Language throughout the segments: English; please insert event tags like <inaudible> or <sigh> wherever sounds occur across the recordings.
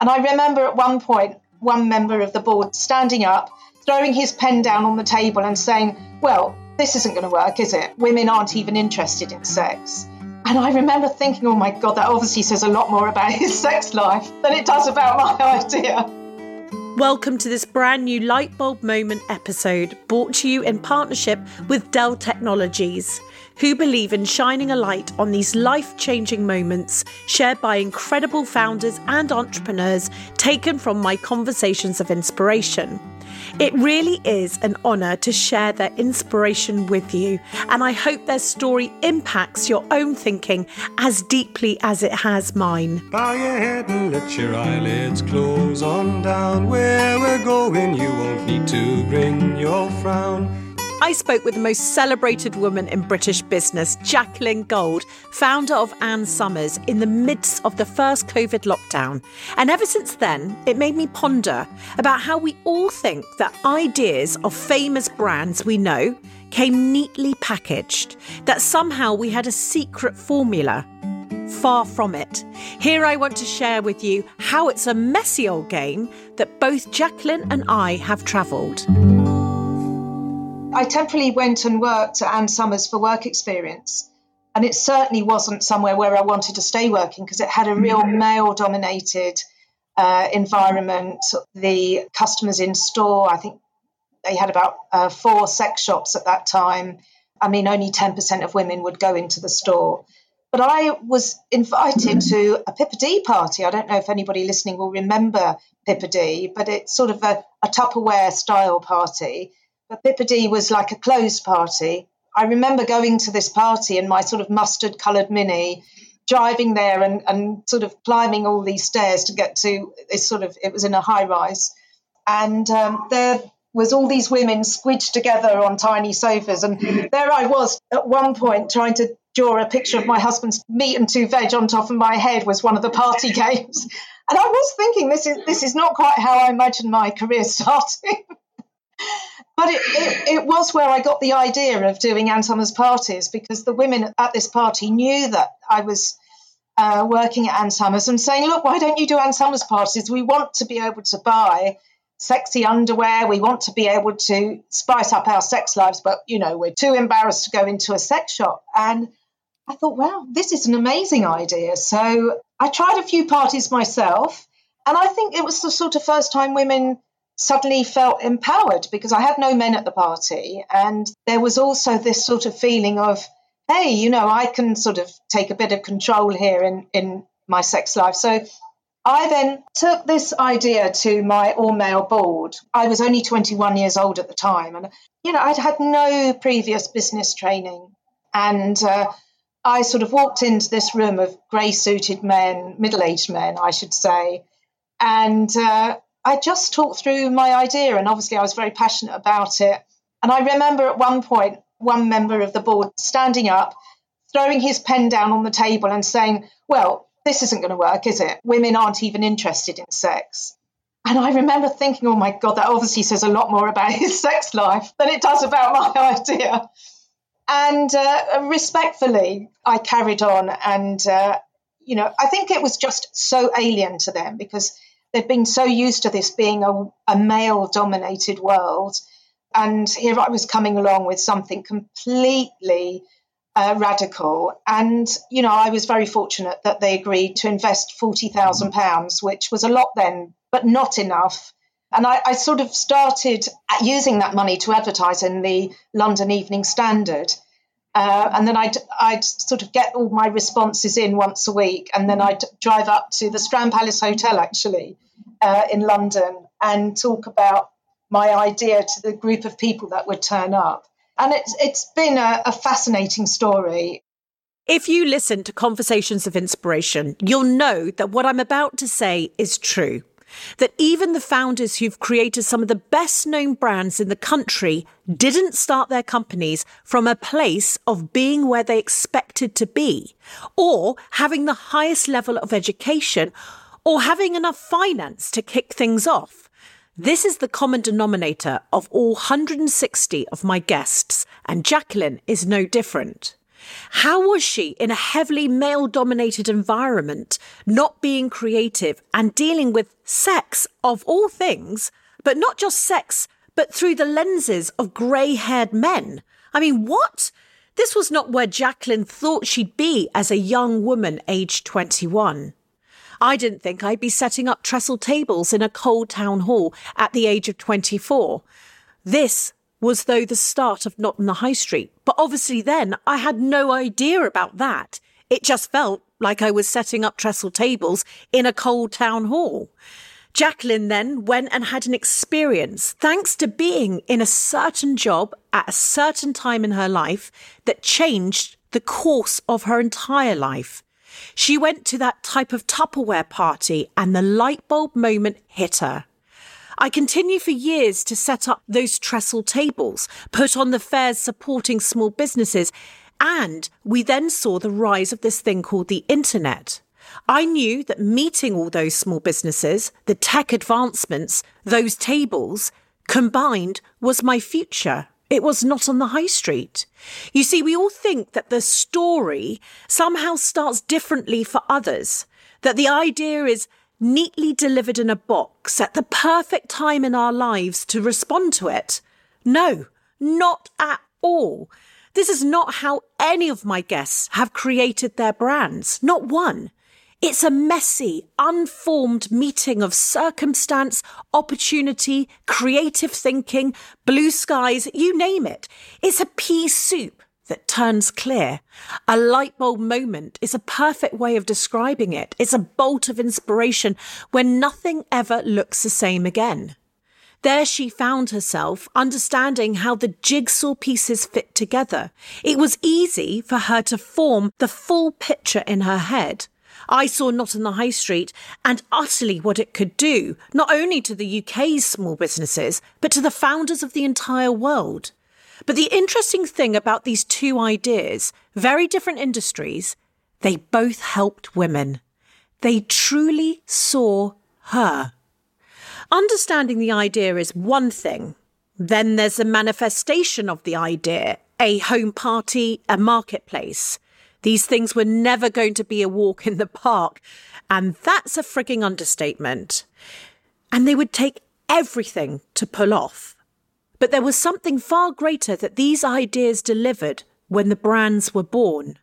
And I remember at one point, one member of the board standing up, throwing his pen down on the table and saying, Well, this isn't going to work, is it? Women aren't even interested in sex. And I remember thinking, oh my God, that obviously says a lot more about his <laughs> sex life than it does about my <laughs> idea. Welcome to this brand new Lightbulb Moment episode brought to you in partnership with Dell Technologies who believe in shining a light on these life changing moments shared by incredible founders and entrepreneurs taken from my conversations of inspiration. It really is an honour to share their inspiration with you, and I hope their story impacts your own thinking as deeply as it has mine. Bow your head and let your eyelids close on down. Where we're going, you won't need to bring your frown. I spoke with the most celebrated woman in British business, Jacqueline Gold, founder of Ann Summers, in the midst of the first COVID lockdown. And ever since then, it made me ponder about how we all think that ideas of famous brands we know came neatly packaged, that somehow we had a secret formula. Far from it. Here I want to share with you how it's a messy old game that both Jacqueline and I have travelled. I temporarily went and worked at Ann Summers for work experience. And it certainly wasn't somewhere where I wanted to stay working because it had a real mm-hmm. male dominated uh, environment. The customers in store, I think they had about uh, four sex shops at that time. I mean, only 10% of women would go into the store. But I was invited to a Pippa Dee party. I don't know if anybody listening will remember Pippa Dee, but it's sort of a, a Tupperware style party. But Pippa Dee was like a closed party. I remember going to this party in my sort of mustard coloured mini, driving there and, and sort of climbing all these stairs to get to this sort of, it was in a high rise. And um, there was all these women squidged together on tiny sofas. And there I was at one point trying to draw a picture of my husband's meat and two veg on top of my head was one of the party <laughs> games. And I was thinking, this is this is not quite how I imagined my career <laughs> starting. But it, it, it, was where I got the idea of doing Ann Summers parties because the women at this party knew that I was uh, working at Ann Summers and saying, look, why don't you do Ann Summers parties? We want to be able to buy sexy underwear. We want to be able to spice up our sex lives, but, you know, we're too embarrassed to go into a sex shop. And I thought, wow, this is an amazing idea. So I tried a few parties myself. And I think it was the sort of first time women suddenly felt empowered because I had no men at the party. And there was also this sort of feeling of, hey, you know, I can sort of take a bit of control here in, in my sex life. So I then took this idea to my all male board. I was only 21 years old at the time. And, you know, I'd had no previous business training. And uh, I sort of walked into this room of grey suited men, middle aged men, I should say. And uh, I just talked through my idea, and obviously I was very passionate about it. And I remember at one point, one member of the board standing up, throwing his pen down on the table and saying, Well, this isn't going to work, is it? Women aren't even interested in sex. And I remember thinking, oh my God, that obviously says a lot more about <laughs> his sex life than it does about my <laughs> idea. And uh, respectfully, I carried on. And, uh, you know, I think it was just so alien to them because they've been so used to this being a, a male dominated world. And here I was coming along with something completely uh, radical. And, you know, I was very fortunate that they agreed to invest £40,000, which was a lot then, but not enough. And I, I, sort of started using that money to advertise in the London Evening Standard. Uh, and then I'd, I'd sort of get all my responses in once a week, and then I'd drive up to the Strand Palace Hotel actually uh, in London and talk about my idea to the group of people that would turn up. And it's it's been a, a fascinating story. If you listen to Conversations of Inspiration, you'll know that what I'm about to say is true that even the founders who've created some of the best known brands in the country didn't start their companies from a place of being where they expected to be, or having the highest level of education, or having enough finance to kick things off. This is the common denominator of all 160 of my guests, and Jacqueline is no different. How was she in a heavily male dominated environment, not being creative and dealing with sex of all things, but not just sex, but through the lenses of grey haired men? I mean, what? This was not where Jacqueline thought she'd be as a young woman aged 21. I didn't think I'd be setting up trestle tables in a cold town hall at the age of 24. This was though the start of Not on the High Street, but obviously then I had no idea about that. It just felt like I was setting up trestle tables in a cold town hall. Jacqueline then went and had an experience, thanks to being in a certain job at a certain time in her life that changed the course of her entire life. She went to that type of Tupperware party and the light bulb moment hit her. I continued for years to set up those trestle tables, put on the fairs supporting small businesses, and we then saw the rise of this thing called the internet. I knew that meeting all those small businesses, the tech advancements, those tables, combined was my future. It was not on the high street. You see, we all think that the story somehow starts differently for others, that the idea is neatly delivered in a box at the perfect time in our lives to respond to it. No, not at all. This is not how any of my guests have created their brands, not one. It's a messy, unformed meeting of circumstance, opportunity, creative thinking, blue skies, you name it. It's a pea soup that turns clear. A light bulb moment is a perfect way of describing it. It's a bolt of inspiration when nothing ever looks the same again. There she found herself understanding how the jigsaw pieces fit together. It was easy for her to form the full picture in her head. I saw Not on the High Street and utterly what it could do, not only to the UK's small businesses, but to the founders of the entire world. But the interesting thing about these two ideas, very different industries, they both helped women. They truly saw her. Understanding the idea is one thing. Then there's the manifestation of the idea, a home party, a marketplace. These things were never going to be a walk in the park. And that's a frigging understatement. And they would take everything to pull off. But there was something far greater that these ideas delivered when the brands were born.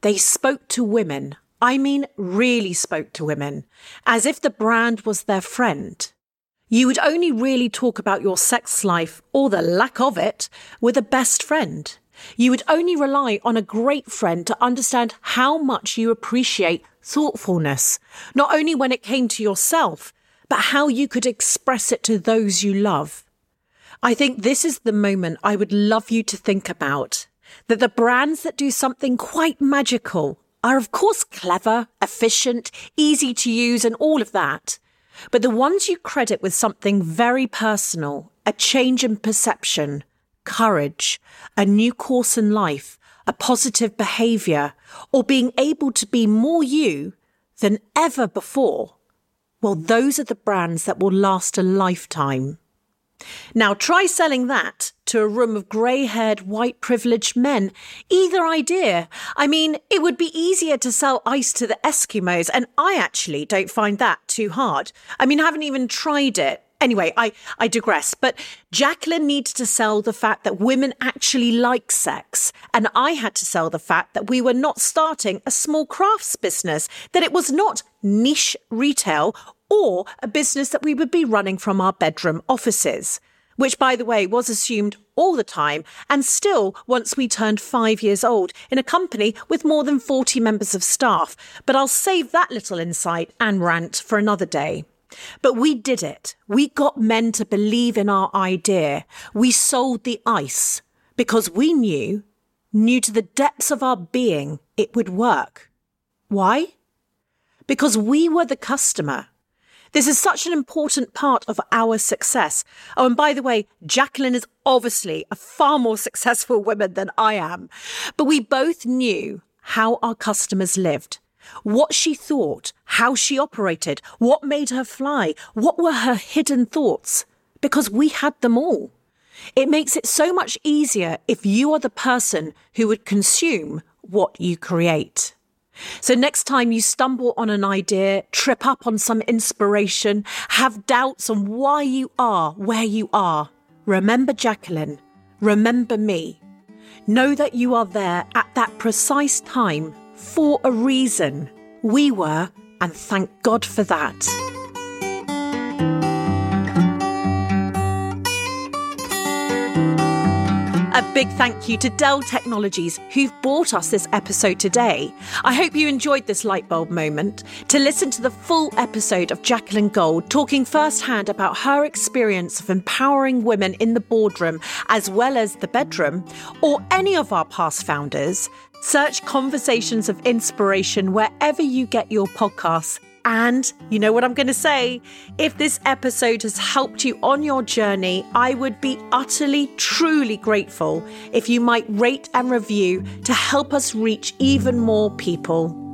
They spoke to women. I mean, really spoke to women, as if the brand was their friend. You would only really talk about your sex life or the lack of it with a best friend. You would only rely on a great friend to understand how much you appreciate thoughtfulness, not only when it came to yourself, but how you could express it to those you love. I think this is the moment I would love you to think about that the brands that do something quite magical are, of course, clever, efficient, easy to use, and all of that. But the ones you credit with something very personal, a change in perception, courage, a new course in life, a positive behavior, or being able to be more you than ever before, well, those are the brands that will last a lifetime. Now try selling that to a room of grey haired, white privileged men. Either idea. I mean, it would be easier to sell ice to the Eskimos, and I actually don't find that too hard. I mean, I haven't even tried it. Anyway, I, I digress, but Jacqueline needed to sell the fact that women actually like sex. And I had to sell the fact that we were not starting a small crafts business, that it was not niche retail or a business that we would be running from our bedroom offices. Which, by the way, was assumed all the time and still once we turned five years old in a company with more than 40 members of staff. But I'll save that little insight and rant for another day. But we did it. We got men to believe in our idea. We sold the ice because we knew, knew to the depths of our being, it would work. Why? Because we were the customer. This is such an important part of our success. Oh, and by the way, Jacqueline is obviously a far more successful woman than I am. But we both knew how our customers lived what she thought, how she operated, what made her fly, what were her hidden thoughts, because we had them all. It makes it so much easier if you are the person who would consume what you create. So, next time you stumble on an idea, trip up on some inspiration, have doubts on why you are where you are, remember Jacqueline, remember me. Know that you are there at that precise time for a reason. We were, and thank God for that. A big thank you to Dell Technologies who've brought us this episode today. I hope you enjoyed this lightbulb moment. To listen to the full episode of Jacqueline Gold talking firsthand about her experience of empowering women in the boardroom as well as the bedroom, or any of our past founders, search Conversations of Inspiration wherever you get your podcasts and you know what I'm going to say? If this episode has helped you on your journey, I would be utterly, truly grateful if you might rate and review to help us reach even more people.